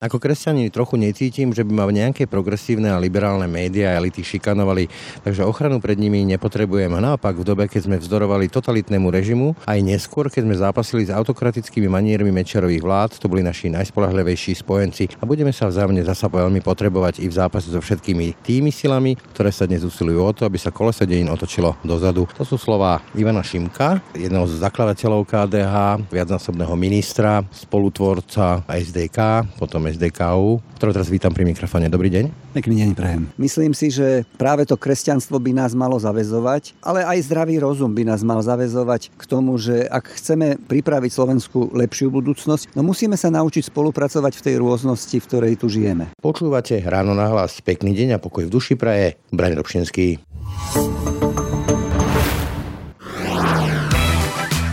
Ako kresťanin trochu necítim, že by ma nejaké progresívne a liberálne médiá a elity šikanovali, takže ochranu pred nimi nepotrebujem. Naopak v dobe, keď sme vzdorovali totalitnému režimu, aj neskôr, keď sme zápasili s autokratickými maniermi Mečerových vlád, to boli naši najspolahlivejší spojenci a budeme sa vzájomne zasa veľmi potrebovať i v zápase so všetkými tými silami, ktoré sa dnes usilujú o to, aby sa kolese dejín otočilo dozadu. To sú slova Ivana Šimka, jedného z zakladateľov KDH, viacnásobného ministra, spolutvorca SDK, potom SDKU, ktorého teraz vítam pri mikrofóne. Dobrý deň. Pekný deň prajem. Myslím si, že práve to kresťanstvo by nás malo zavezovať, ale aj zdravý rozum by nás mal zavezovať k tomu, že ak chceme pripraviť Slovensku lepšiu budúcnosť, no musíme sa naučiť spolupracovať v tej rôznosti, v ktorej tu žijeme. Počúvate ráno na hlas. Pekný deň a pokoj v duši praje. Brani Robšinský.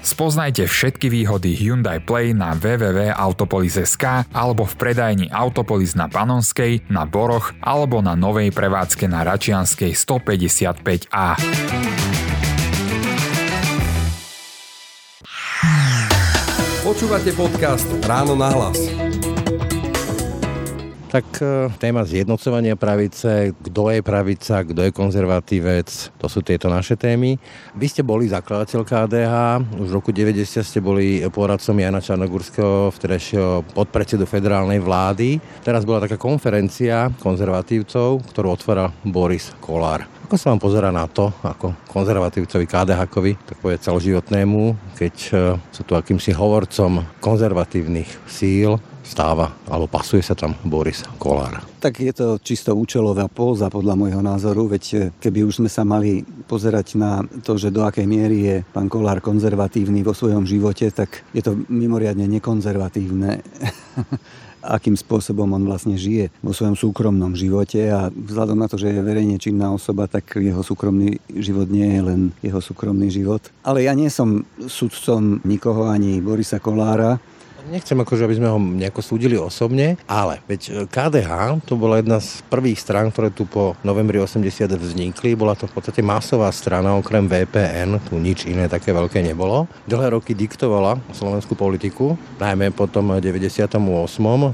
Spoznajte všetky výhody Hyundai Play na www.autopolis.sk alebo v predajni Autopolis na Panonskej, na Boroch alebo na novej prevádzke na Račianskej 155A. Počúvate podcast Ráno na hlas. Tak e, téma zjednocovania pravice, kto je pravica, kto je konzervatívec, to sú tieto naše témy. Vy ste boli zakladateľ KDH, už v roku 90 ste boli poradcom Jana Čarnogurského, vtedajšieho podpredsedu federálnej vlády. Teraz bola taká konferencia konzervatívcov, ktorú otváral Boris Kolár. Ako sa vám pozera na to, ako konzervatívcovi KDH-kovi, tak povie celoživotnému, keď e, sú tu akýmsi hovorcom konzervatívnych síl, stáva, alebo pasuje sa tam Boris Kolár. Tak je to čisto účelová póza podľa môjho názoru, veď eh, keby už sme sa mali pozerať na to, že do akej miery je pán Kolár konzervatívny vo svojom živote, tak je to mimoriadne nekonzervatívne. akým spôsobom on vlastne žije vo svojom súkromnom živote a vzhľadom na to, že je verejne činná osoba, tak jeho súkromný život nie je len jeho súkromný život. Ale ja nie som sudcom nikoho ani Borisa Kolára, Nechcem akože, aby sme ho nejako súdili osobne, ale veď KDH to bola jedna z prvých strán, ktoré tu po novembri 80 vznikli. Bola to v podstate masová strana, okrem VPN, tu nič iné také veľké nebolo. Dlhé roky diktovala slovenskú politiku, najmä po tom 98.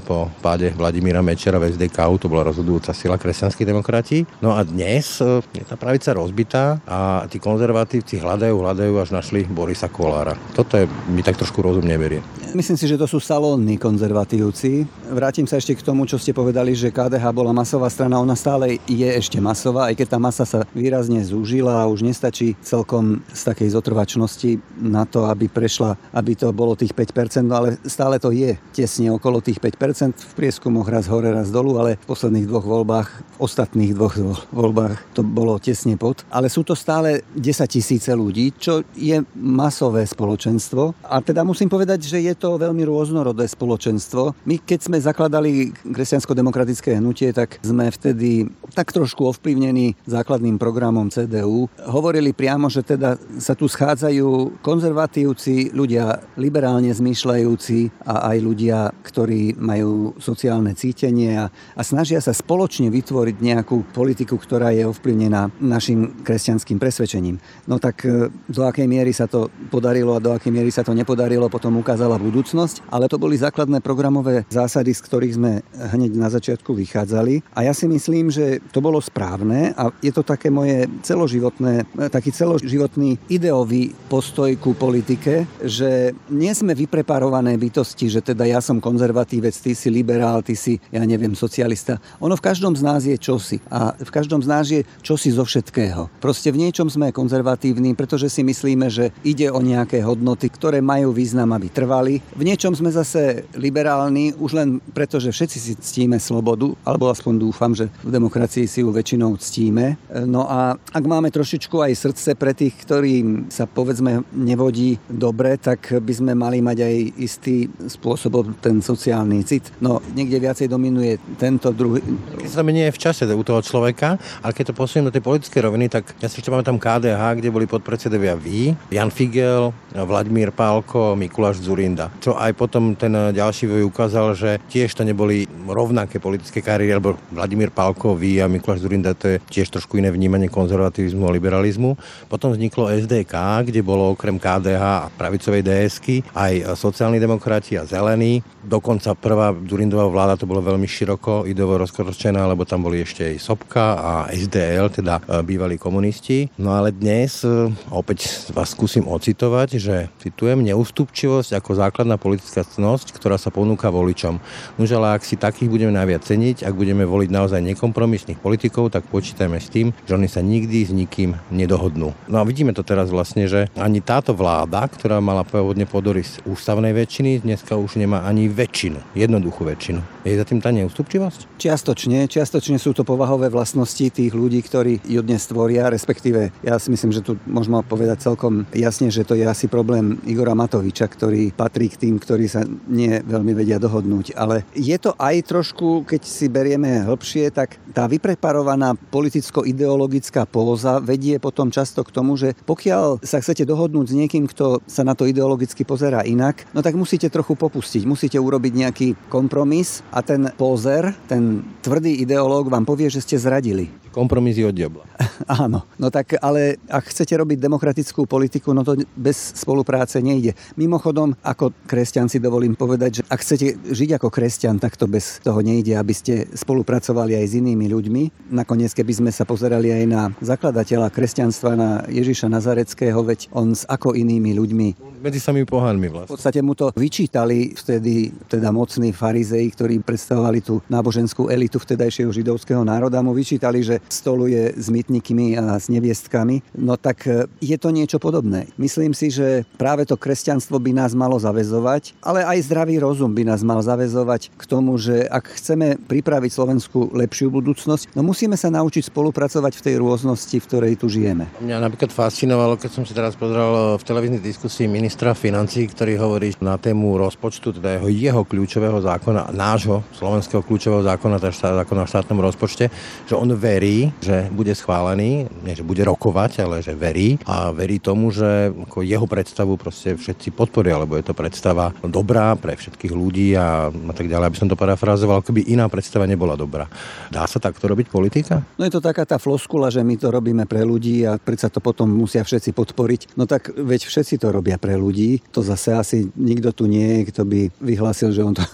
po páde Vladimíra Mečera v SDK, to bola rozhodujúca sila kresťanských demokratí. No a dnes e, je tá pravica rozbitá a tí konzervatívci hľadajú, hľadajú, až našli Borisa Kolára. Toto je, mi tak trošku rozum neberie. Myslím si, že to sú salónni konzervatívci. Vrátim sa ešte k tomu, čo ste povedali, že KDH bola masová strana. Ona stále je ešte masová, aj keď tá masa sa výrazne zúžila a už nestačí celkom z takej zotrvačnosti na to, aby prešla, aby to bolo tých 5%, no ale stále to je tesne okolo tých 5%. V prieskumoch raz hore, raz dolu, ale v posledných dvoch voľbách, v ostatných dvoch voľbách to bolo tesne pod. Ale sú to stále 10 tisíce ľudí, čo je masové spoločenstvo. A teda musím povedať, že je to veľmi rôznorodé spoločenstvo. My keď sme zakladali kresťansko-demokratické hnutie, tak sme vtedy tak trošku ovplyvnení základným programom CDU. Hovorili priamo, že teda sa tu schádzajú konzervatívci, ľudia liberálne zmýšľajúci a aj ľudia, ktorí majú sociálne cítenie a, a snažia sa spoločne vytvoriť nejakú politiku, ktorá je ovplyvnená našim kresťanským presvedčením. No tak e, do akej miery sa to podarilo a do akej miery sa to nepodarilo, potom ukázala budúcnosť budúcnosť, ale to boli základné programové zásady, z ktorých sme hneď na začiatku vychádzali. A ja si myslím, že to bolo správne a je to také moje celoživotné, taký celoživotný ideový postoj ku politike, že nie sme vypreparované bytosti, že teda ja som konzervatívec, ty si liberál, ty si, ja neviem, socialista. Ono v každom z nás je čosi a v každom z nás je čosi zo všetkého. Proste v niečom sme konzervatívni, pretože si myslíme, že ide o nejaké hodnoty, ktoré majú význam, aby trvali. V niečom čom sme zase liberálni, už len preto, že všetci si ctíme slobodu, alebo aspoň dúfam, že v demokracii si ju väčšinou ctíme. No a ak máme trošičku aj srdce pre tých, ktorým sa povedzme nevodí dobre, tak by sme mali mať aj istý spôsob ten sociálny cit. No niekde viacej dominuje tento druhý. Keď sa mení v čase u toho človeka, ale keď to posuniem do tej politickej roviny, tak ja si ešte pamätám KDH, kde boli podpredsedovia vy, Jan Figel, Vladimír Pálko, Mikuláš Zurinda. Čo aj potom ten ďalší vývoj ukázal, že tiež to neboli rovnaké politické kariéry, alebo Vladimír Pálko, vy a Mikuláš Zurinda, to je tiež trošku iné vnímanie konzervativizmu a liberalizmu. Potom vzniklo SDK, kde bolo okrem KDH a pravicovej DSky aj sociálni demokrati a zelení. Dokonca prvá Zurindová vláda to bolo veľmi široko ideovo rozkročená, lebo tam boli ešte aj Sobka a SDL, teda e, bývalí komunisti. No ale dnes opäť vás skúsim ocitovať, že citujem, neústupčivosť ako základná politická cnosť, ktorá sa ponúka voličom. Nož ale ak si takých budeme najviac ceniť, ak budeme voliť naozaj nekompromisných politikov, tak počítajme s tým, že oni sa nikdy s nikým nedohodnú. No a vidíme to teraz vlastne, že ani táto vláda, ktorá mala pôvodne z ústavnej väčšiny, dneska už nemá ani väčšinu, jednoduchú väčšinu. Je za tým tá neústupčivosť? Čiastočne, čiastočne sú to povahové vlastnosti tých ľudí, ktorí ju dnes tvoria, respektíve ja si myslím, že tu môžeme povedať celkom jasne, že to je asi problém Igora Matoviča, ktorý patrí k tým, ktorí sa nie veľmi vedia dohodnúť. Ale je to aj trošku, keď si berieme hĺbšie, tak tá vypreparovaná politicko-ideologická póza vedie potom často k tomu, že pokiaľ sa chcete dohodnúť s niekým, kto sa na to ideologicky pozerá inak, no tak musíte trochu popustiť, musíte urobiť nejaký kompromis a ten pózer, ten tvrdý ideológ vám povie, že ste zradili. Kompromisy od diabla. Áno, no tak ale ak chcete robiť demokratickú politiku, no to bez spolupráce nejde. Mimochodom, ako kresťan si dovolím povedať, že ak chcete žiť ako kresťan, tak to bez toho nejde, aby ste spolupracovali aj s inými ľuďmi. Nakoniec, keby sme sa pozerali aj na zakladateľa kresťanstva, na Ježiša Nazareckého, veď on s ako inými ľuďmi. Medzi samými pohanmi vlastne. V podstate mu to vyčítali vtedy teda mocní farizei, ktorí predstavovali tú náboženskú elitu vtedajšieho židovského národa, mu vyčítali, že stoluje s mytnikmi a s neviestkami, no tak e, je to niečo podobné. Myslím si, že práve to kresťanstvo by nás malo zavezovať, ale aj zdravý rozum by nás mal zavezovať k tomu, že ak chceme pripraviť Slovensku lepšiu budúcnosť, no musíme sa naučiť spolupracovať v tej rôznosti, v ktorej tu žijeme. Mňa napríklad fascinovalo, keď som si teraz pozeral v televíznej diskusii ministra financí, ktorý hovorí na tému rozpočtu, teda jeho, jeho kľúčového zákona, nášho slovenského kľúčového zákona, teda zákona o štátnom rozpočte, že on verí, že bude schválený, nie že bude rokovať, ale že verí a verí tomu, že ako jeho predstavu proste všetci podporia, lebo je to predstava dobrá pre všetkých ľudí a, a tak ďalej, aby som to parafrazoval, keby iná predstava nebola dobrá. Dá sa takto robiť politika? No je to taká tá floskula, že my to robíme pre ľudí a predsa to potom musia všetci podporiť. No tak veď všetci to robia pre ľudí. To zase asi nikto tu nie je, kto by vyhlásil, že on to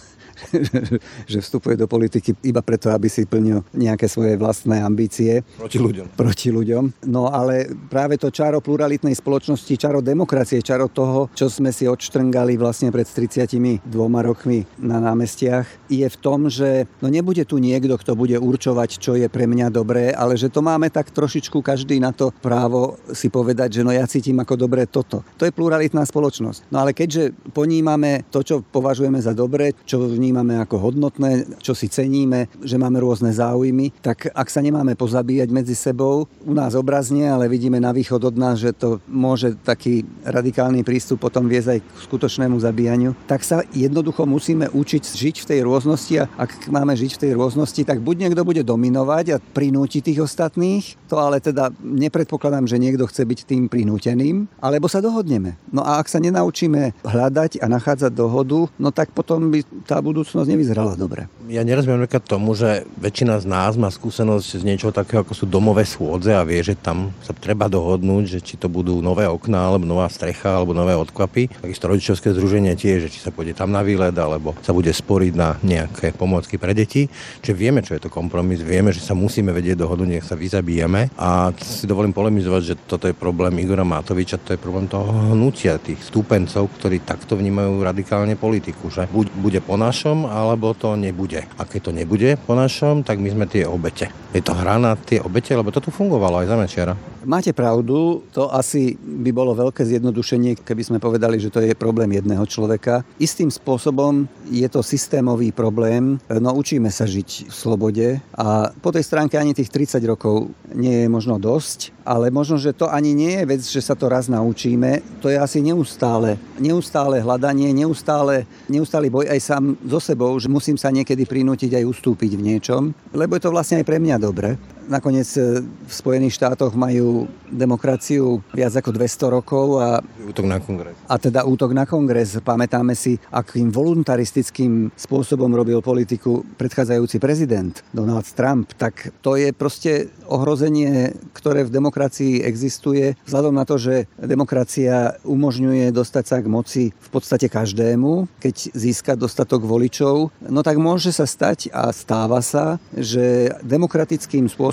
že vstupuje do politiky iba preto, aby si plnil nejaké svoje vlastné ambície. Proti ľuďom. Proti ľuďom. No ale práve to čaro pluralitnej spoločnosti, čaro demokracie, čaro toho, čo sme si odštrngali vlastne pred 32 rokmi na námestiach, je v tom, že no nebude tu niekto, kto bude určovať, čo je pre mňa dobré, ale že to máme tak trošičku každý na to právo si povedať, že no ja cítim ako dobré toto. To je pluralitná spoločnosť. No ale keďže ponímame to, čo považujeme za dobré, čo vnímame ako hodnotné, čo si ceníme, že máme rôzne záujmy, tak ak sa nemáme pozabíjať medzi sebou, u nás obrazne, ale vidíme na východ od nás, že to môže taký radikálny prístup potom viesť aj k skutočnému zabíjaniu, tak sa jednoducho musíme učiť žiť v tej rôznosti a ak máme žiť v tej rôznosti, tak buď niekto bude dominovať a prinúti tých ostatných, to ale teda nepredpokladám, že niekto chce byť tým prinúteným, alebo sa dohodneme. No a ak sa nenaučíme hľadať a nachádzať dohodu, no tak potom by tá budúcnosť nevyzerala dobre. Ja nerozumiem tomu, že väčšina z nás má skúsenosť z niečoho takého, ako sú domové schôdze a vie, že tam sa treba dohodnúť, že či to budú nové okná, alebo nová strecha, alebo nové odkvapy. Takisto rodičovské združenie tiež, že či sa pôjde tam na výlet, alebo sa bude sporiť na nejaké pomôcky pre deti. Čiže vieme, čo je to kompromis, vieme, že sa musíme vedieť dohodu, nech sa vyzabijeme. A si dovolím polemizovať, že toto je problém Igora Matoviča, to je problém toho hnutia, tých stúpencov, ktorí takto vnímajú radikálne politiku, že buď bude po našom, našom, alebo to nebude. A keď to nebude po našom, tak my sme tie obete. Je to hra na tie obete, lebo to tu fungovalo aj za Mečiara. Máte pravdu, to asi by bolo veľké zjednodušenie, keby sme povedali, že to je problém jedného človeka. Istým spôsobom je to systémový problém. No učíme sa žiť v slobode a po tej stránke ani tých 30 rokov nie je možno dosť, ale možno, že to ani nie je vec, že sa to raz naučíme. To je asi neustále, neustále hľadanie, neustále, neustály boj aj sám so sebou, že musím sa niekedy prinútiť aj ustúpiť v niečom, lebo je to vlastne aj pre mňa dobre. Nakoniec e, v Spojených štátoch majú demokraciu viac ako 200 rokov a, útok na kongres. a teda útok na kongres. Pamätáme si, akým voluntaristickým spôsobom robil politiku predchádzajúci prezident Donald Trump. Tak to je proste ohrozenie, ktoré v demokracii existuje, vzhľadom na to, že demokracia umožňuje dostať sa k moci v podstate každému, keď získa dostatok voličov, no tak môže sa stať a stáva sa, že demokratickým spôsobom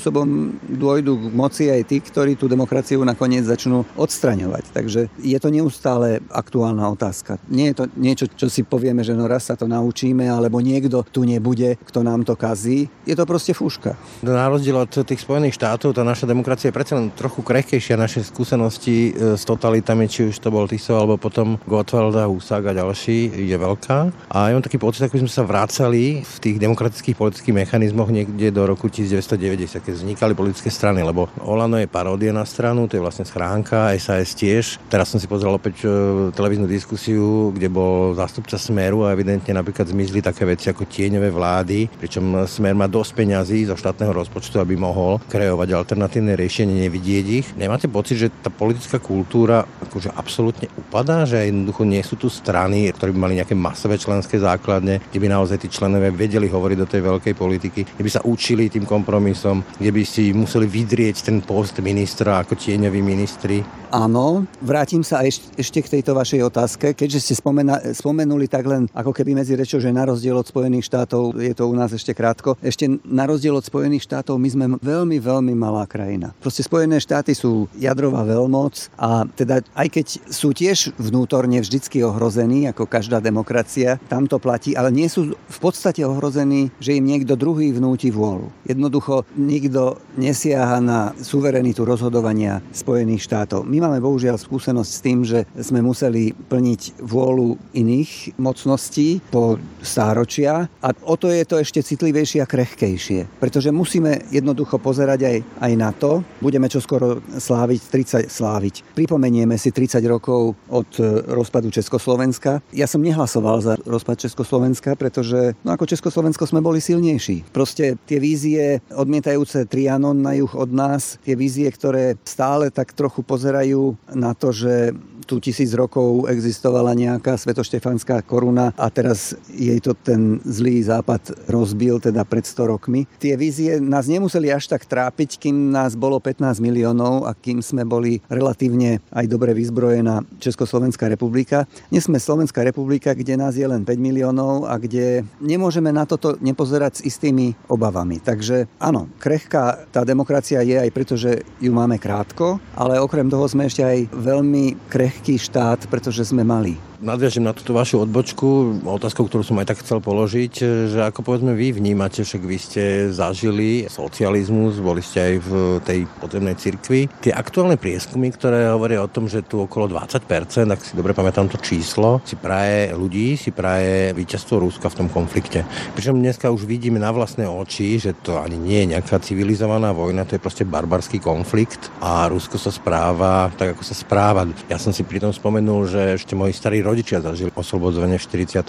dôjdu k moci aj tí, ktorí tú demokraciu nakoniec začnú odstraňovať. Takže je to neustále aktuálna otázka. Nie je to niečo, čo si povieme, že no raz sa to naučíme, alebo niekto tu nebude, kto nám to kazí. Je to proste fúška. Na rozdiel od tých Spojených štátov, tá naša demokracia je predsa len trochu krehkejšia. Naše skúsenosti e, s totalitami, či už to bol Tiso, alebo potom Gottwalda, Husák a ďalší, je veľká. A ja mám taký pocit, ako by sme sa vrácali v tých demokratických politických mechanizmoch niekde do roku 1990, keď vznikali politické strany, lebo Olano je paródia na stranu, to je vlastne schránka, SAS tiež. Teraz som si pozrel opäť e, televíznu diskusiu, kde bol zástupca Smeru a evidentne napríklad zmizli také veci ako tieňové vlády, pričom Smer má dosť peňazí zo štátneho rozpočtu, aby mohol kreovať alternatívne riešenie, nevidieť ich. Nemáte pocit, že tá politická kultúra akože absolútne upadá, že jednoducho nie sú tu strany, ktoré by mali nejaké masové členské základne, kde by naozaj tí členové vedeli hovoriť do tej veľkej politiky, kde by sa učili tým kompromisom, kde by si museli vydrieť ten post ministra ako tieňoví ministri. Áno, vrátim sa ešte, ešte k tejto vašej otázke, keďže ste spomena, spomenuli tak len ako keby medzi rečou, že na rozdiel od Spojených štátov je to u nás ešte krátko. Ešte na rozdiel od Spojených štátov my sme veľmi, veľmi malá krajina. Proste Spojené štáty sú jadrová veľmoc a teda aj keď sú tiež vnútorne vždycky ohrození, ako každá demokracia, tam to platí, ale nie sú v podstate ohrození, že im niekto druhý vnúti vôľu. Jednoducho nikto nesiaha na suverenitu rozhodovania Spojených štátov. My máme bohužiaľ skúsenosť s tým, že sme museli plniť vôľu iných mocností po stáročia a o to je to ešte citlivejšie a krehkejšie. Pretože musíme jednoducho pozerať aj, aj na to. Budeme čoskoro sláviť 30, sláviť. Pripomenieme si 30 rokov od rozpadu Československa. Ja som nehlasoval za rozpad Československa, pretože no ako Československo sme boli silnejší. Proste tie vízie odmietajúce Trianon na juh od nás, tie vízie, ktoré stále tak trochu pozerajú na to, že tu tisíc rokov existovala nejaká svetoštefanská koruna a teraz jej to ten zlý západ rozbil teda pred 100 rokmi. Tie vízie nás nemuseli až tak trápiť, kým nás bolo 15 miliónov a kým sme boli relatívne aj dobre vyzbrojená Československá republika. Dnes sme Slovenská republika, kde nás je len 5 miliónov a kde nemôžeme na toto nepozerať s istými obavami. Takže áno, krehká tá demokracia je aj preto, že ju máme krátko, ale okrem toho sme ešte aj veľmi krehkí krehký štát, pretože sme mali nadviažem na túto vašu odbočku, otázku, ktorú som aj tak chcel položiť, že ako povedzme vy vnímate, však vy ste zažili socializmus, boli ste aj v tej podzemnej cirkvi. Tie aktuálne prieskumy, ktoré hovoria o tom, že tu okolo 20%, ak si dobre pamätám to číslo, si praje ľudí, si praje víťazstvo Ruska v tom konflikte. Pričom dneska už vidíme na vlastné oči, že to ani nie je nejaká civilizovaná vojna, to je proste barbarský konflikt a Rusko sa správa tak, ako sa správa. Ja som si pri tom spomenul, že ešte moji starí rodičia zažili oslobodzovanie v 45.,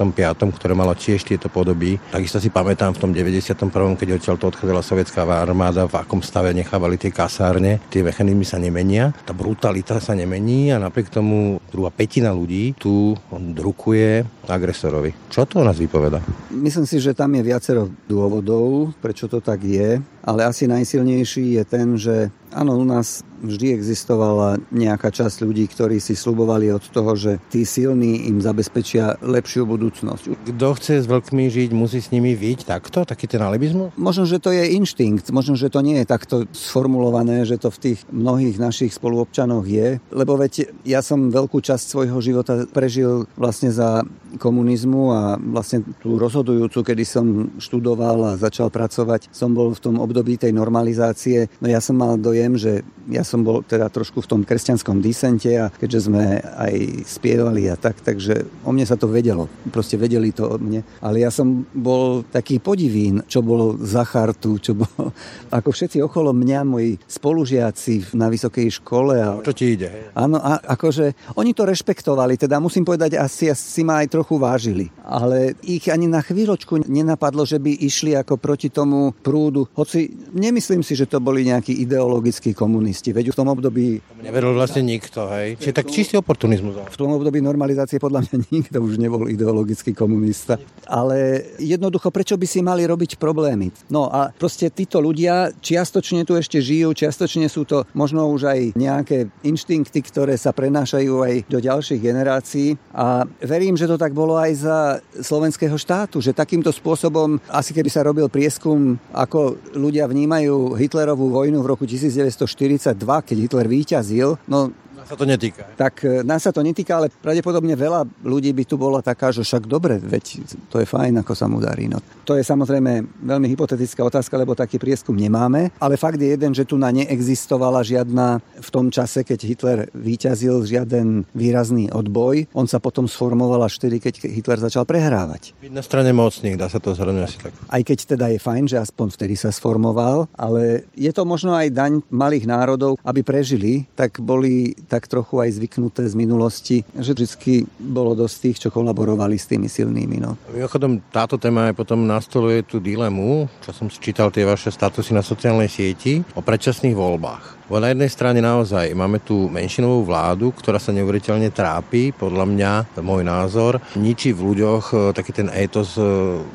ktoré malo tiež tieto podoby. Takisto si pamätám v tom 91., keď odtiaľ to odchádzala sovietská armáda, v akom stave nechávali tie kasárne. Tie mechanizmy sa nemenia, tá brutalita sa nemení a napriek tomu druhá petina ľudí tu drukuje agresorovi. Čo to o nás vypoveda? Myslím si, že tam je viacero dôvodov, prečo to tak je, ale asi najsilnejší je ten, že áno, u nás vždy existovala nejaká časť ľudí, ktorí si slubovali od toho, že tí silní im zabezpečia lepšiu budúcnosť. Kto chce s veľkými žiť, musí s nimi vyť takto? Taký ten alibizmus? Možno, že to je inštinkt, možno, že to nie je takto sformulované, že to v tých mnohých našich spoluobčanoch je, lebo veď ja som veľkú časť svojho života prežil vlastne za komunizmu a vlastne tú rozhodujúcu, kedy som študoval a začal pracovať, som bol v tom období tej normalizácie, no ja som mal dojem, že ja som bol teda trošku v tom kresťanskom disente a keďže sme aj spievali a tak, takže o mne sa to vedelo. Proste vedeli to o mne. Ale ja som bol taký podivín, čo bolo za chartu, čo bolo... Ako všetci okolo mňa, moji spolužiaci na vysokej škole. A... Čo ti ide? Áno, a akože oni to rešpektovali, teda musím povedať, asi, asi ma aj trochu vážili. Ale ich ani na chvíľočku nenapadlo, že by išli ako proti tomu prúdu. Hoci nemyslím si, že to boli nejakí ideologickí komunisti. Veď v tom období... Neveril vlastne nikto, hej? Čiže tak čistý oportunizmus. V tom období normalizácie podľa mňa nikto už nebol ideologický komunista. Ale jednoducho, prečo by si mali robiť problémy? No a proste títo ľudia čiastočne tu ešte žijú, čiastočne sú to možno už aj nejaké inštinkty, ktoré sa prenášajú aj do ďalších generácií. A verím, že to tak bolo aj za slovenského štátu, že takýmto spôsobom, asi keby sa robil prieskum, ako ľudia vnímajú Hitlerovú vojnu v roku 1942, keď Hitler víťazil, no sa to netýka. Tak e, nás sa to netýka, ale pravdepodobne veľa ľudí by tu bola taká, že však dobre, veď to je fajn, ako sa mu darí. No, to je samozrejme veľmi hypotetická otázka, lebo taký prieskum nemáme, ale fakt je jeden, že tu na neexistovala žiadna v tom čase, keď Hitler vyťazil žiaden výrazný odboj. On sa potom sformoval až vtedy, keď Hitler začal prehrávať. Byť na strane mocných, dá sa to zhrnúť asi tak. Aj keď teda je fajn, že aspoň vtedy sa sformoval, ale je to možno aj daň malých národov, aby prežili, tak boli tak trochu aj zvyknuté z minulosti, že vždy bolo dosť tých, čo kolaborovali s tými silnými. No. Mimochodom, táto téma aj potom nastoluje tú dilemu, čo som čítal tie vaše statusy na sociálnej sieti, o predčasných voľbách. Bo na jednej strane naozaj máme tu menšinovú vládu, ktorá sa neuveriteľne trápi, podľa mňa, môj názor, ničí v ľuďoch e, taký ten étos e,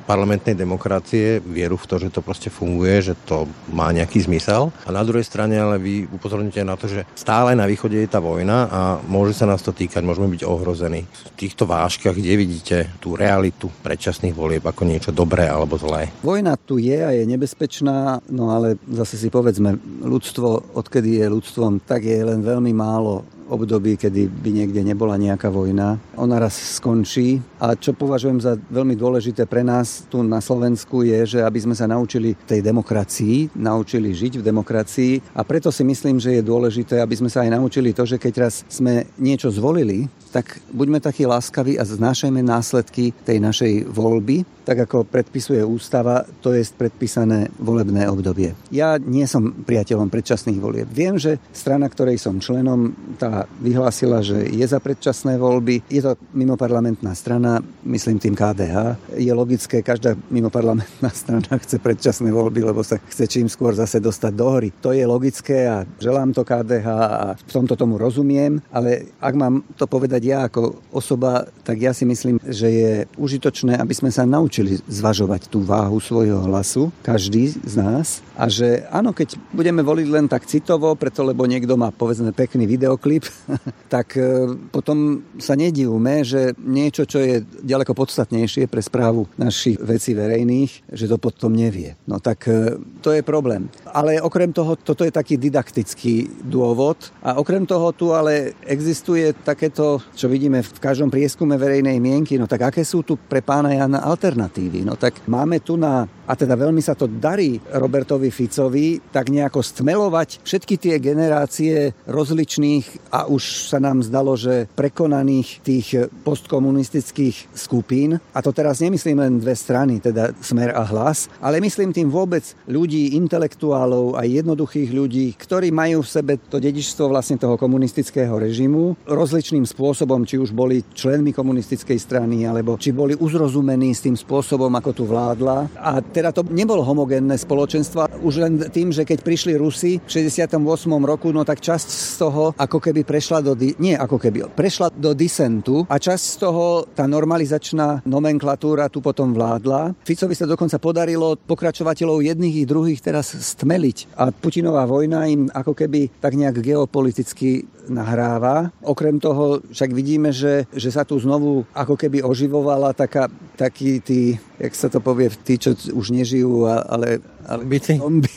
parlamentnej demokracie, vieru v to, že to proste funguje, že to má nejaký zmysel. A na druhej strane ale vy upozorníte na to, že stále na východe je tá vojna a môže sa nás to týkať, môžeme byť ohrození. V týchto váškach, kde vidíte tú realitu predčasných volieb ako niečo dobré alebo zlé? Vojna tu je a je nebezpečná, no ale zase si povedzme, ľudstvo, odkedy odkedy je ľudstvom, tak je len veľmi málo období, kedy by niekde nebola nejaká vojna. Ona raz skončí a čo považujem za veľmi dôležité pre nás tu na Slovensku je, že aby sme sa naučili tej demokracii, naučili žiť v demokracii a preto si myslím, že je dôležité, aby sme sa aj naučili to, že keď raz sme niečo zvolili, tak buďme takí láskaví a znášajme následky tej našej voľby, tak ako predpisuje ústava, to je predpísané volebné obdobie. Ja nie som priateľom predčasných volieb. Viem, že strana, ktorej som členom, tá vyhlásila, že je za predčasné voľby. Je to mimoparlamentná strana, myslím tým KDH. Je logické, každá mimoparlamentná strana chce predčasné voľby, lebo sa chce čím skôr zase dostať do hory. To je logické a želám to KDH a v tomto tomu rozumiem, ale ak mám to povedať ja ako osoba, tak ja si myslím, že je užitočné, aby sme sa naučili zvažovať tú váhu svojho hlasu, každý z nás. A že áno, keď budeme voliť len tak citovo, preto lebo niekto má povedzme pekný videoklip, tak e, potom sa nedivme, že niečo, čo je ďaleko podstatnejšie pre správu našich vecí verejných, že to potom nevie. No tak e, to je problém. Ale okrem toho, toto je taký didaktický dôvod a okrem toho tu ale existuje takéto, čo vidíme v každom prieskume verejnej mienky, no tak aké sú tu pre pána Jana alternatívy? No tak máme tu na, a teda veľmi sa to darí Robertovi Ficovi, tak nejako stmelovať všetky tie generácie rozličných a už sa nám zdalo, že prekonaných tých postkomunistických skupín. A to teraz nemyslím len dve strany, teda Smer a Hlas, ale myslím tým vôbec ľudí, intelektuálov a jednoduchých ľudí, ktorí majú v sebe to dedičstvo vlastne toho komunistického režimu rozličným spôsobom, či už boli členmi komunistickej strany, alebo či boli uzrozumení s tým spôsobom, ako tu vládla. A teda to nebolo homogénne spoločenstvo. Už len tým, že keď prišli Rusi v 68. roku, no tak časť z toho ako keby prešla do... Di- nie ako keby, prešla do disentu a časť z toho, tá normalizačná nomenklatúra tu potom vládla. Ficovi sa dokonca podarilo pokračovateľov jedných i druhých teraz stmeliť. A Putinová vojna im ako keby tak nejak geopoliticky nahráva. Okrem toho však vidíme, že, že sa tu znovu ako keby oživovala taká, taký tí, jak sa to povie, tí, čo už nežijú, ale... ale Zombici? Zombi,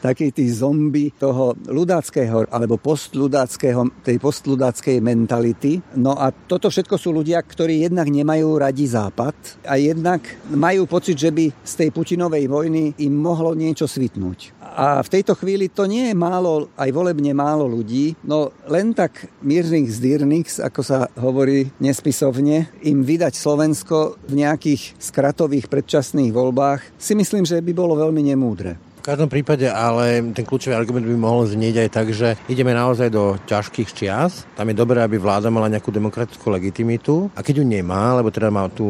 takí tí zombi toho ľudáckého alebo postľudáckého, tej postľudáckej mentality. No a toto všetko sú ľudia, ktorí jednak nemajú radi západ a jednak majú pocit, že by z tej Putinovej vojny im mohlo niečo svitnúť. A v tejto chvíli to nie je málo, aj volebne málo ľudí, no len tak mírnych zdírnix, ako sa hovorí nespisovne, im vydať Slovensko v nejakých skratových predčasných voľbách, si myslím, že by bolo veľmi nemúdre. Každom prípade ale ten kľúčový argument by mohol znieť aj tak, že ideme naozaj do ťažkých čias. Tam je dobré, aby vláda mala nejakú demokratickú legitimitu a keď ju nemá, lebo teda má tú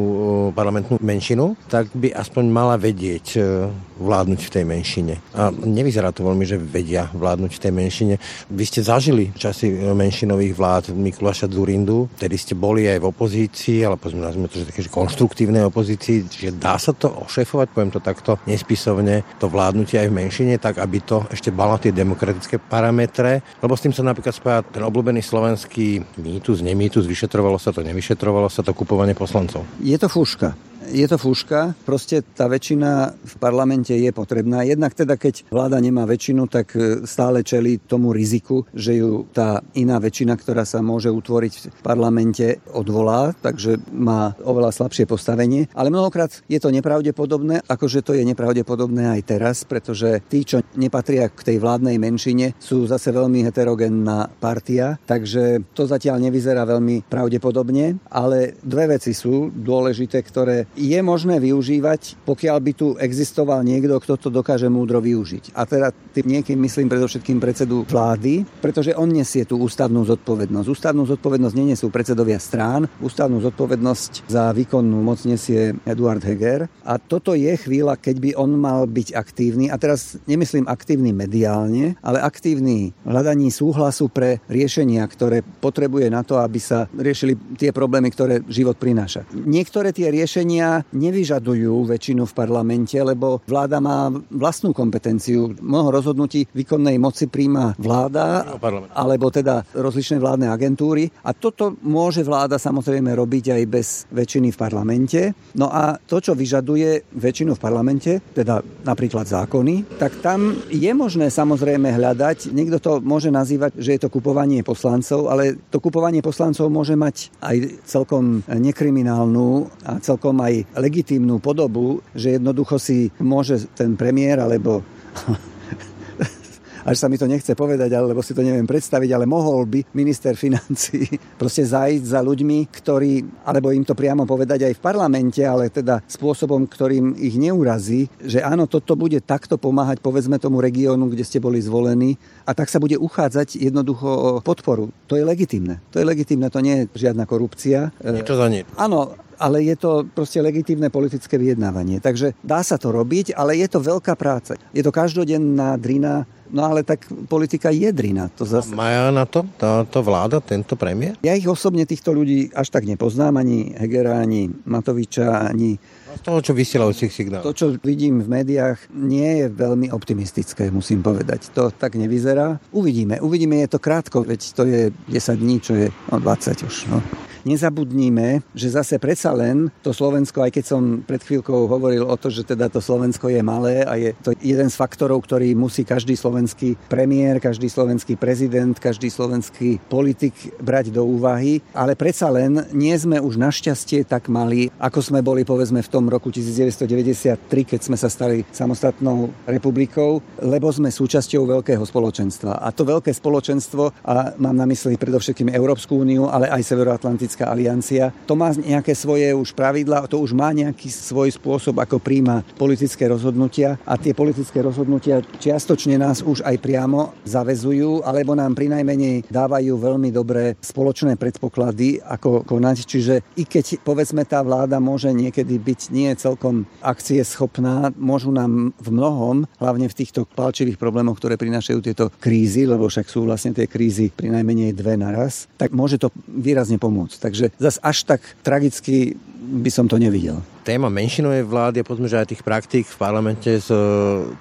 parlamentnú menšinu, tak by aspoň mala vedieť e, vládnuť v tej menšine. A nevyzerá to veľmi, že vedia vládnuť v tej menšine. Vy ste zažili časy menšinových vlád Mikuláša Zurindu, tedy ste boli aj v opozícii, ale pozme nazvime to, že také že konštruktívnej opozícii, že dá sa to ošefovať, poviem to takto nespisovne, to vládnutie aj v menšine, tak aby to ešte balo tie demokratické parametre, lebo s tým sa napríklad spája ten obľúbený slovenský mýtus, nemýtus, vyšetrovalo sa to, nevyšetrovalo sa to kupovanie poslancov. Je to fúška je to fúška, proste tá väčšina v parlamente je potrebná. Jednak teda, keď vláda nemá väčšinu, tak e, stále čelí tomu riziku, že ju tá iná väčšina, ktorá sa môže utvoriť v parlamente, odvolá, takže má oveľa slabšie postavenie. Ale mnohokrát je to nepravdepodobné, akože to je nepravdepodobné aj teraz, pretože tí, čo nepatria k tej vládnej menšine, sú zase veľmi heterogénna partia, takže to zatiaľ nevyzerá veľmi pravdepodobne, ale dve veci sú dôležité, ktoré je možné využívať, pokiaľ by tu existoval niekto, kto to dokáže múdro využiť. A teda tým niekým myslím predovšetkým predsedu vlády, pretože on nesie tú ústavnú zodpovednosť. Ústavnú zodpovednosť nenesú predsedovia strán, ústavnú zodpovednosť za výkonnú moc nesie Eduard Heger. A toto je chvíľa, keď by on mal byť aktívny. A teraz nemyslím aktívny mediálne, ale aktívny hľadaní súhlasu pre riešenia, ktoré potrebuje na to, aby sa riešili tie problémy, ktoré život prináša. Niektoré tie riešenia nevyžadujú väčšinu v parlamente, lebo vláda má vlastnú kompetenciu. Mnoho rozhodnutí výkonnej moci príjma vláda, alebo teda rozličné vládne agentúry. A toto môže vláda samozrejme robiť aj bez väčšiny v parlamente. No a to, čo vyžaduje väčšinu v parlamente, teda napríklad zákony, tak tam je možné samozrejme hľadať, niekto to môže nazývať, že je to kupovanie poslancov, ale to kupovanie poslancov môže mať aj celkom nekriminálnu a celkom aj legitímnu podobu, že jednoducho si môže ten premiér alebo až sa mi to nechce povedať, alebo si to neviem predstaviť, ale mohol by minister financí proste zájsť za ľuďmi, ktorí, alebo im to priamo povedať aj v parlamente, ale teda spôsobom, ktorým ich neurazí, že áno, toto bude takto pomáhať, povedzme tomu regiónu, kde ste boli zvolení a tak sa bude uchádzať jednoducho o podporu. To je legitimné. To je legitimné, to nie je žiadna korupcia. Niečo za nič. Áno, ale je to proste legitívne politické vyjednávanie. Takže dá sa to robiť, ale je to veľká práca. Je to každodenná drina, no ale tak politika je drina. To zase... Majú na to táto vláda, tento premiér? Ja ich osobne týchto ľudí až tak nepoznám, ani Hegera, ani Matoviča, ani z toho, čo vysielajú z signál. To, čo vidím v médiách, nie je veľmi optimistické, musím povedať. To tak nevyzerá. Uvidíme. Uvidíme, je to krátko, veď to je 10 dní, čo je no, 20 už. No nezabudníme, že zase predsa len to Slovensko, aj keď som pred chvíľkou hovoril o to, že teda to Slovensko je malé a je to jeden z faktorov, ktorý musí každý slovenský premiér, každý slovenský prezident, každý slovenský politik brať do úvahy, ale predsa len nie sme už našťastie tak mali, ako sme boli povedzme v tom roku 1993, keď sme sa stali samostatnou republikou, lebo sme súčasťou veľkého spoločenstva. A to veľké spoločenstvo, a mám na mysli predovšetkým Európsku úniu, ale aj Severoatlantickú Atlantická aliancia. To má nejaké svoje už pravidla, to už má nejaký svoj spôsob, ako príjma politické rozhodnutia a tie politické rozhodnutia čiastočne nás už aj priamo zavezujú, alebo nám prinajmenej dávajú veľmi dobré spoločné predpoklady, ako konať. Čiže i keď povedzme tá vláda môže niekedy byť nie celkom akcie schopná, môžu nám v mnohom, hlavne v týchto palčivých problémoch, ktoré prinášajú tieto krízy, lebo však sú vlastne tie krízy pri najmenej dve naraz, tak môže to výrazne pomôcť. Takže zas až tak tragicky by som to nevidel. téma menšinovej vlády a povedzme, že aj tých praktík v parlamente s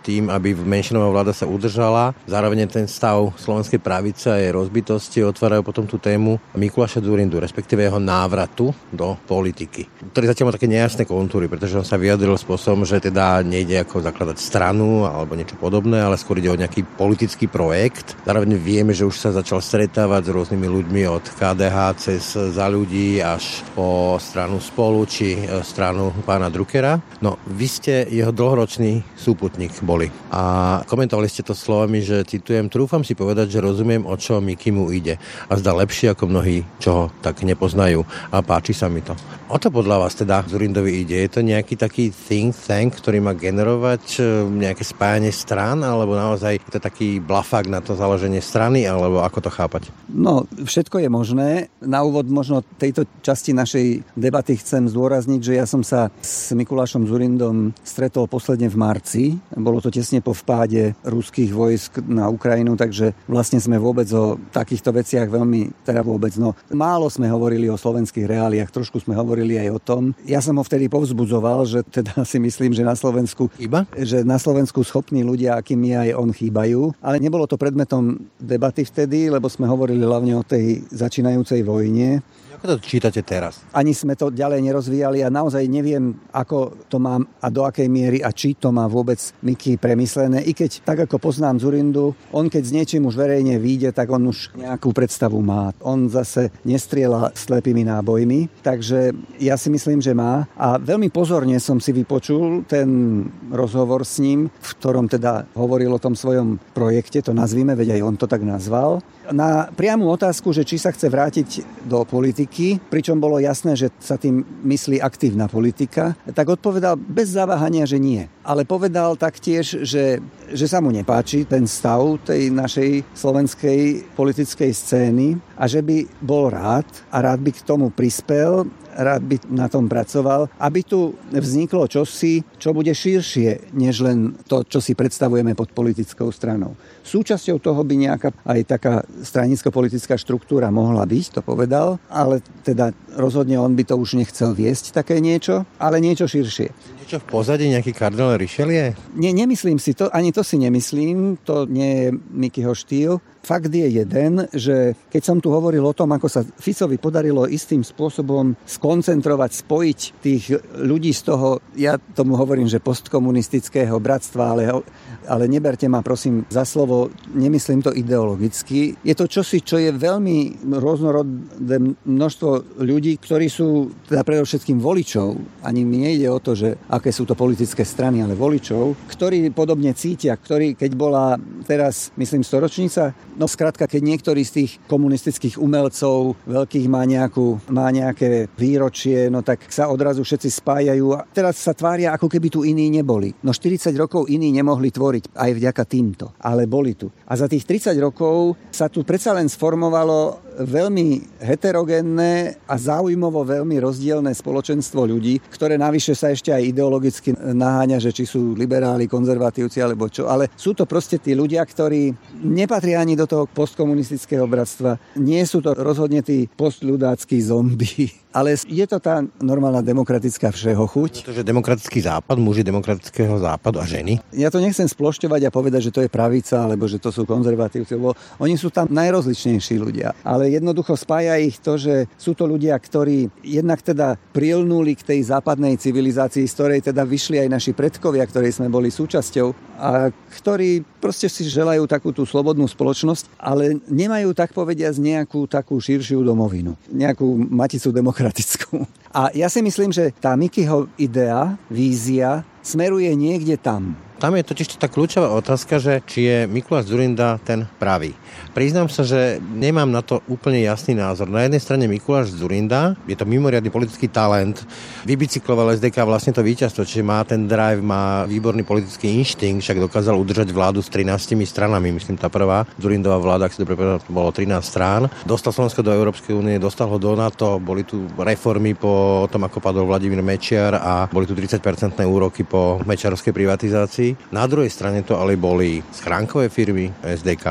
tým, aby menšinová vláda sa udržala. Zároveň ten stav slovenskej pravice a jej rozbitosti otvárajú potom tú tému Mikuláša Zurindu, respektíve jeho návratu do politiky, ktorý zatiaľ má také nejasné kontúry, pretože on sa vyjadril spôsobom, že teda nejde ako zakladať stranu alebo niečo podobné, ale skôr ide o nejaký politický projekt. Zároveň vieme, že už sa začal stretávať s rôznymi ľuďmi od KDH cez za ľudí až po stranu spolu či e, stranu pána Druckera. No, vy ste jeho dlhoročný súputník boli a komentovali ste to slovami, že citujem, trúfam si povedať, že rozumiem, o čo Mikimu ide a zdá lepšie ako mnohí, čo ho tak nepoznajú a páči sa mi to. O to podľa vás teda Zurindovi ide? Je to nejaký taký think tank, ktorý má generovať e, nejaké spájanie strán, alebo naozaj je to taký blafák na to založenie strany, alebo ako to chápať? No, všetko je možné. Na úvod možno tejto časti našej debaty chcem zdôrazniť, že ja som sa s Mikulášom Zurindom stretol posledne v marci. Bolo to tesne po vpáde ruských vojsk na Ukrajinu, takže vlastne sme vôbec o takýchto veciach veľmi, teda vôbec, no málo sme hovorili o slovenských reáliách, trošku sme hovorili aj o tom. Ja som ho vtedy povzbudzoval, že teda si myslím, že na Slovensku Iba? že na Slovensku schopní ľudia, akými aj on chýbajú. Ale nebolo to predmetom debaty vtedy, lebo sme hovorili hlavne o tej začínajúcej vojne. Ako to čítate teraz? Ani sme to ďalej nerozvíjali a naozaj neviem, ako to mám a do akej miery a či to má vôbec Miky premyslené. I keď, tak ako poznám Zurindu, on keď s niečím už verejne vyjde, tak on už nejakú predstavu má. On zase nestriela slepými nábojmi, takže ja si myslím, že má. A veľmi pozorne som si vypočul ten rozhovor s ním, v ktorom teda hovoril o tom svojom projekte, to nazvime, veď aj on to tak nazval. Na priamu otázku, že či sa chce vrátiť do politiky, pričom bolo jasné, že sa tým myslí aktívna politika, tak odpovedal bez zaváhania, že nie. Ale povedal taktiež, že, že sa mu nepáči ten stav tej našej slovenskej politickej scény a že by bol rád a rád by k tomu prispel rád by na tom pracoval, aby tu vzniklo čosi, čo bude širšie, než len to, čo si predstavujeme pod politickou stranou. Súčasťou toho by nejaká aj taká stranicko-politická štruktúra mohla byť, to povedal, ale teda rozhodne on by to už nechcel viesť také niečo, ale niečo širšie. Niečo v pozadí, nejaký kardinál Richelieu? Nie, nemyslím si to, ani to si nemyslím, to nie je Mikyho štýl. Fakt je jeden, že keď som tu hovoril o tom, ako sa Ficovi podarilo istým spôsobom skoncentrovať, spojiť tých ľudí z toho, ja tomu hovorím, že postkomunistického bratstva, ale, ale neberte ma prosím za slovo, nemyslím to ideologicky. Je to čosi, čo je veľmi rôznorodné množstvo ľudí, ktorí sú teda predovšetkým voličov. Ani mi nejde o to, že aké sú to politické strany, ale voličov, ktorí podobne cítia, ktorí, keď bola teraz, myslím, storočnica No skrátka, keď niektorý z tých komunistických umelcov veľkých má, nejakú, má nejaké výročie, no tak sa odrazu všetci spájajú a teraz sa tvária, ako keby tu iní neboli. No 40 rokov iní nemohli tvoriť aj vďaka týmto, ale boli tu. A za tých 30 rokov sa tu predsa len sformovalo veľmi heterogénne a záujmovo veľmi rozdielne spoločenstvo ľudí, ktoré navyše sa ešte aj ideologicky naháňa, že či sú liberáli, konzervatívci alebo čo, ale sú to proste tí ľudia, ktorí nepatria ani do toho postkomunistického bratstva. Nie sú to rozhodne tí postľudáckí zombie ale je to tá normálna demokratická všeho chuť. Pretože demokratický západ, muži demokratického západu a ženy. Ja to nechcem splošťovať a povedať, že to je pravica, alebo že to sú konzervatívci, lebo oni sú tam najrozličnejší ľudia. Ale jednoducho spája ich to, že sú to ľudia, ktorí jednak teda prilnuli k tej západnej civilizácii, z ktorej teda vyšli aj naši predkovia, ktorej sme boli súčasťou a ktorí proste si želajú takú tú slobodnú spoločnosť, ale nemajú tak povediať nejakú takú širšiu domovinu, nejakú maticu demokratickú. A ja si myslím, že tá Mikyho idea, vízia smeruje niekde tam. Tam je totiž tá kľúčová otázka, že či je Mikuláš Zurinda ten pravý. Priznám sa, že nemám na to úplne jasný názor. Na jednej strane Mikuláš Zurinda, je to mimoriadný politický talent, vybicykloval SDK vlastne to víťazstvo, čiže má ten drive, má výborný politický inštinkt, však dokázal udržať vládu s 13 stranami, myslím tá prvá Zurindová vláda, ak si dobre povedal, bolo 13 strán. Dostal Slovensko do Európskej únie, dostal ho do NATO, boli tu reformy po tom, ako padol Vladimír Mečiar a boli tu 30-percentné úroky po mečiarovskej privatizácii. Na druhej strane to ale boli schránkové firmy SDK,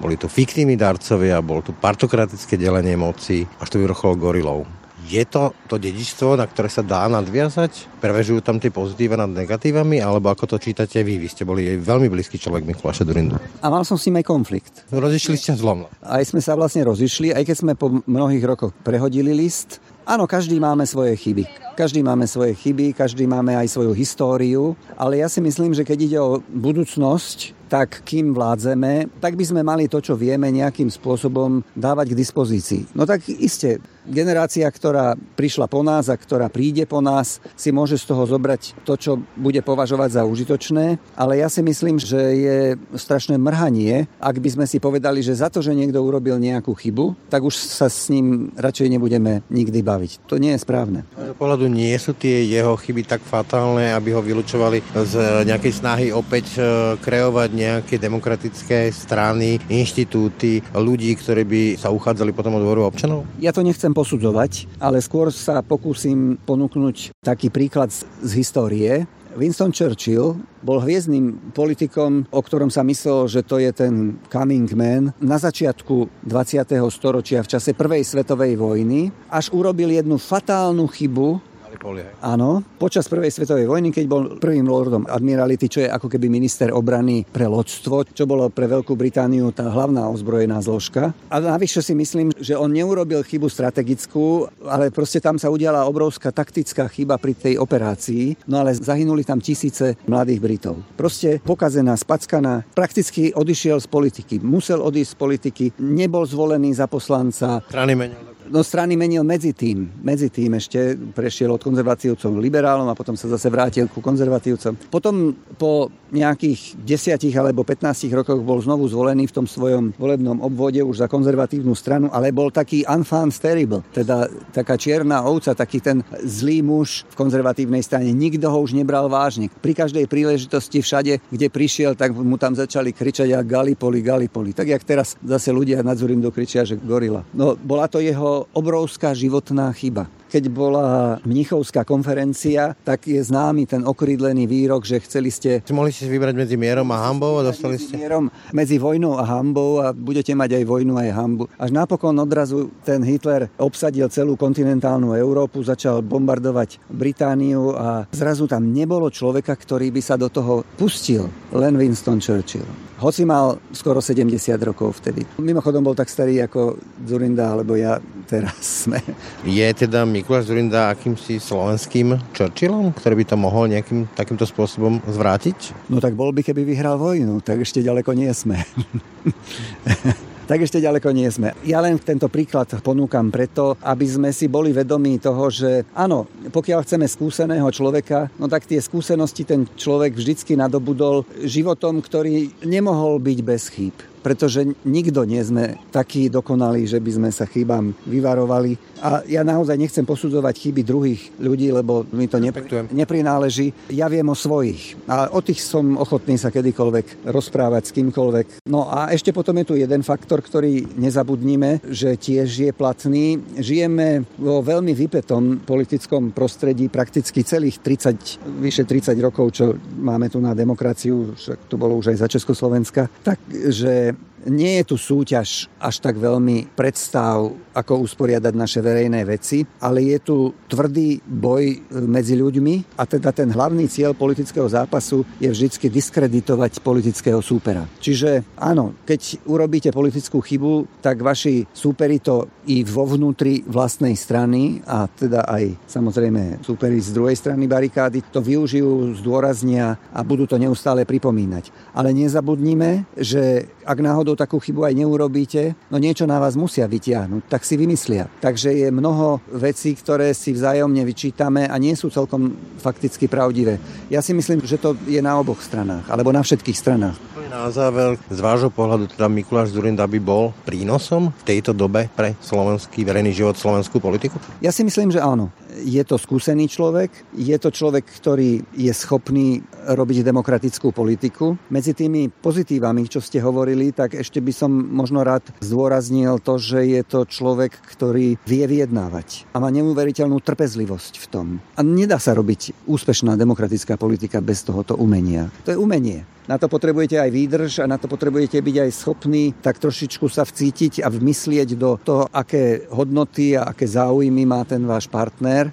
boli tu fiktívni darcovia, bol tu partokratické delenie moci, až to vyrocholo gorilov. Je to to dedičstvo, na ktoré sa dá nadviazať? Prevežujú tam tie pozitíva nad negatívami? Alebo ako to čítate vy? Vy ste boli veľmi blízky človek Mikuláša Durindu. A mal som s ním aj konflikt. Rozišli ste zlom. Aj sme sa vlastne rozišli, aj keď sme po mnohých rokoch prehodili list. Áno, každý máme svoje chyby. Každý máme svoje chyby, každý máme aj svoju históriu, ale ja si myslím, že keď ide o budúcnosť, tak kým vládzeme, tak by sme mali to, čo vieme, nejakým spôsobom dávať k dispozícii. No tak iste, generácia, ktorá prišla po nás a ktorá príde po nás, si môže z toho zobrať to, čo bude považovať za užitočné, ale ja si myslím, že je strašné mrhanie, ak by sme si povedali, že za to, že niekto urobil nejakú chybu, tak už sa s ním radšej nebudeme nikdy baviť. To nie je správne. Z pohľadu nie sú tie jeho chyby tak fatálne, aby ho vylúčovali z nejakej snahy opäť e, kreovať nejaké demokratické strany, inštitúty, ľudí, ktorí by sa uchádzali potom o dvoru občanov? Ja to nechcem posudzovať, ale skôr sa pokúsim ponúknuť taký príklad z, z histórie. Winston Churchill bol hviezdnym politikom, o ktorom sa myslel, že to je ten coming man na začiatku 20. storočia v čase Prvej svetovej vojny, až urobil jednu fatálnu chybu, Hej. Áno, počas prvej svetovej vojny, keď bol prvým lordom admirality, čo je ako keby minister obrany pre loďstvo, čo bolo pre Veľkú Britániu tá hlavná ozbrojená zložka. A navyše si myslím, že on neurobil chybu strategickú, ale proste tam sa udiala obrovská taktická chyba pri tej operácii, no ale zahynuli tam tisíce mladých Britov. Proste pokazená, spackaná, prakticky odišiel z politiky. Musel odísť z politiky, nebol zvolený za poslanca. Strany menil. No strany menil medzi tým. Medzi tým ešte prešiel od konzervatívcov liberálom a potom sa zase vrátil ku konzervatívcom. Potom po nejakých 10 alebo 15 rokoch bol znovu zvolený v tom svojom volebnom obvode už za konzervatívnu stranu, ale bol taký unfound terrible, teda taká čierna ovca, taký ten zlý muž v konzervatívnej strane. Nikto ho už nebral vážne. Pri každej príležitosti všade, kde prišiel, tak mu tam začali kričať a Galipoli, Galipoli. Tak jak teraz zase ľudia nad Zurindu kričia, že gorila. No bola to jeho obrovská životná chyba keď bola Mnichovská konferencia, tak je známy ten okrídlený výrok, že chceli ste... Mohli ste vybrať medzi mierom a hambou a dostali ste... Mierom, medzi vojnou a hambou a budete mať aj vojnu aj hambu. Až napokon odrazu ten Hitler obsadil celú kontinentálnu Európu, začal bombardovať Britániu a zrazu tam nebolo človeka, ktorý by sa do toho pustil. Len Winston Churchill. Hoci mal skoro 70 rokov vtedy. Mimochodom bol tak starý ako Zurinda, alebo ja teraz sme. Je teda Mikuláš Zurinda akýmsi slovenským Churchillom, ktorý by to mohol nejakým takýmto spôsobom zvrátiť? No tak bol by, keby vyhral vojnu, tak ešte ďaleko nie sme. tak ešte ďaleko nie sme. Ja len tento príklad ponúkam preto, aby sme si boli vedomí toho, že áno, pokiaľ chceme skúseného človeka, no tak tie skúsenosti ten človek vždycky nadobudol životom, ktorý nemohol byť bez chýb pretože nikto nie sme takí dokonalí, že by sme sa chybám vyvarovali. A ja naozaj nechcem posudzovať chyby druhých ľudí, lebo mi to nepri- neprináleží. Ja viem o svojich. A o tých som ochotný sa kedykoľvek rozprávať s kýmkoľvek. No a ešte potom je tu jeden faktor, ktorý nezabudnime, že tiež je platný. Žijeme vo veľmi vypetom politickom prostredí prakticky celých 30, vyše 30 rokov, čo máme tu na demokraciu, však to bolo už aj za Československa. Takže nie je tu súťaž až tak veľmi predstav, ako usporiadať naše verejné veci, ale je tu tvrdý boj medzi ľuďmi a teda ten hlavný cieľ politického zápasu je vždy diskreditovať politického súpera. Čiže áno, keď urobíte politickú chybu, tak vaši súperi to i vo vnútri vlastnej strany a teda aj samozrejme súperi z druhej strany barikády to využijú, zdôraznia a budú to neustále pripomínať. Ale nezabudnime, že ak náhodou takú chybu aj neurobíte, no niečo na vás musia vytiahnuť, tak si vymyslia. Takže je mnoho vecí, ktoré si vzájomne vyčítame a nie sú celkom fakticky pravdivé. Ja si myslím, že to je na oboch stranách, alebo na všetkých stranách. Na záver, z vášho pohľadu teda Mikuláš Zurinda by bol prínosom v tejto dobe pre slovenský verejný život, slovenskú politiku? Ja si myslím, že áno je to skúsený človek, je to človek, ktorý je schopný robiť demokratickú politiku. Medzi tými pozitívami, čo ste hovorili, tak ešte by som možno rád zdôraznil to, že je to človek, ktorý vie vyjednávať a má neuveriteľnú trpezlivosť v tom. A nedá sa robiť úspešná demokratická politika bez tohoto umenia. To je umenie. Na to potrebujete aj výdrž a na to potrebujete byť aj schopní tak trošičku sa vcítiť a vmyslieť do toho, aké hodnoty a aké záujmy má ten váš partner.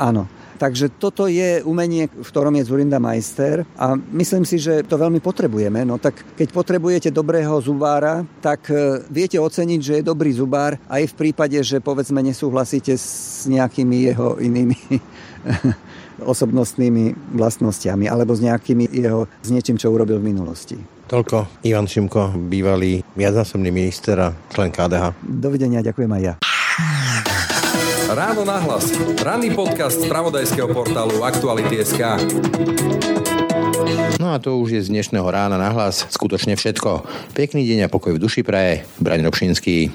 Áno. Takže toto je umenie, v ktorom je Zurinda majster a myslím si, že to veľmi potrebujeme. No tak keď potrebujete dobrého zubára, tak e, viete oceniť, že je dobrý zubár aj v prípade, že povedzme nesúhlasíte s nejakými jeho inými osobnostnými vlastnosťami alebo s nejakými jeho, s niečím, čo urobil v minulosti. Toľko Ivan Šimko, bývalý viacnásobný minister a člen KDH. Dovidenia, ďakujem aj ja. Ráno nahlas. Ranný podcast z pravodajského portálu Aktuality.sk. No a to už je z dnešného rána nahlas skutočne všetko. Pekný deň a pokoj v duši praje. Braň Robšinský.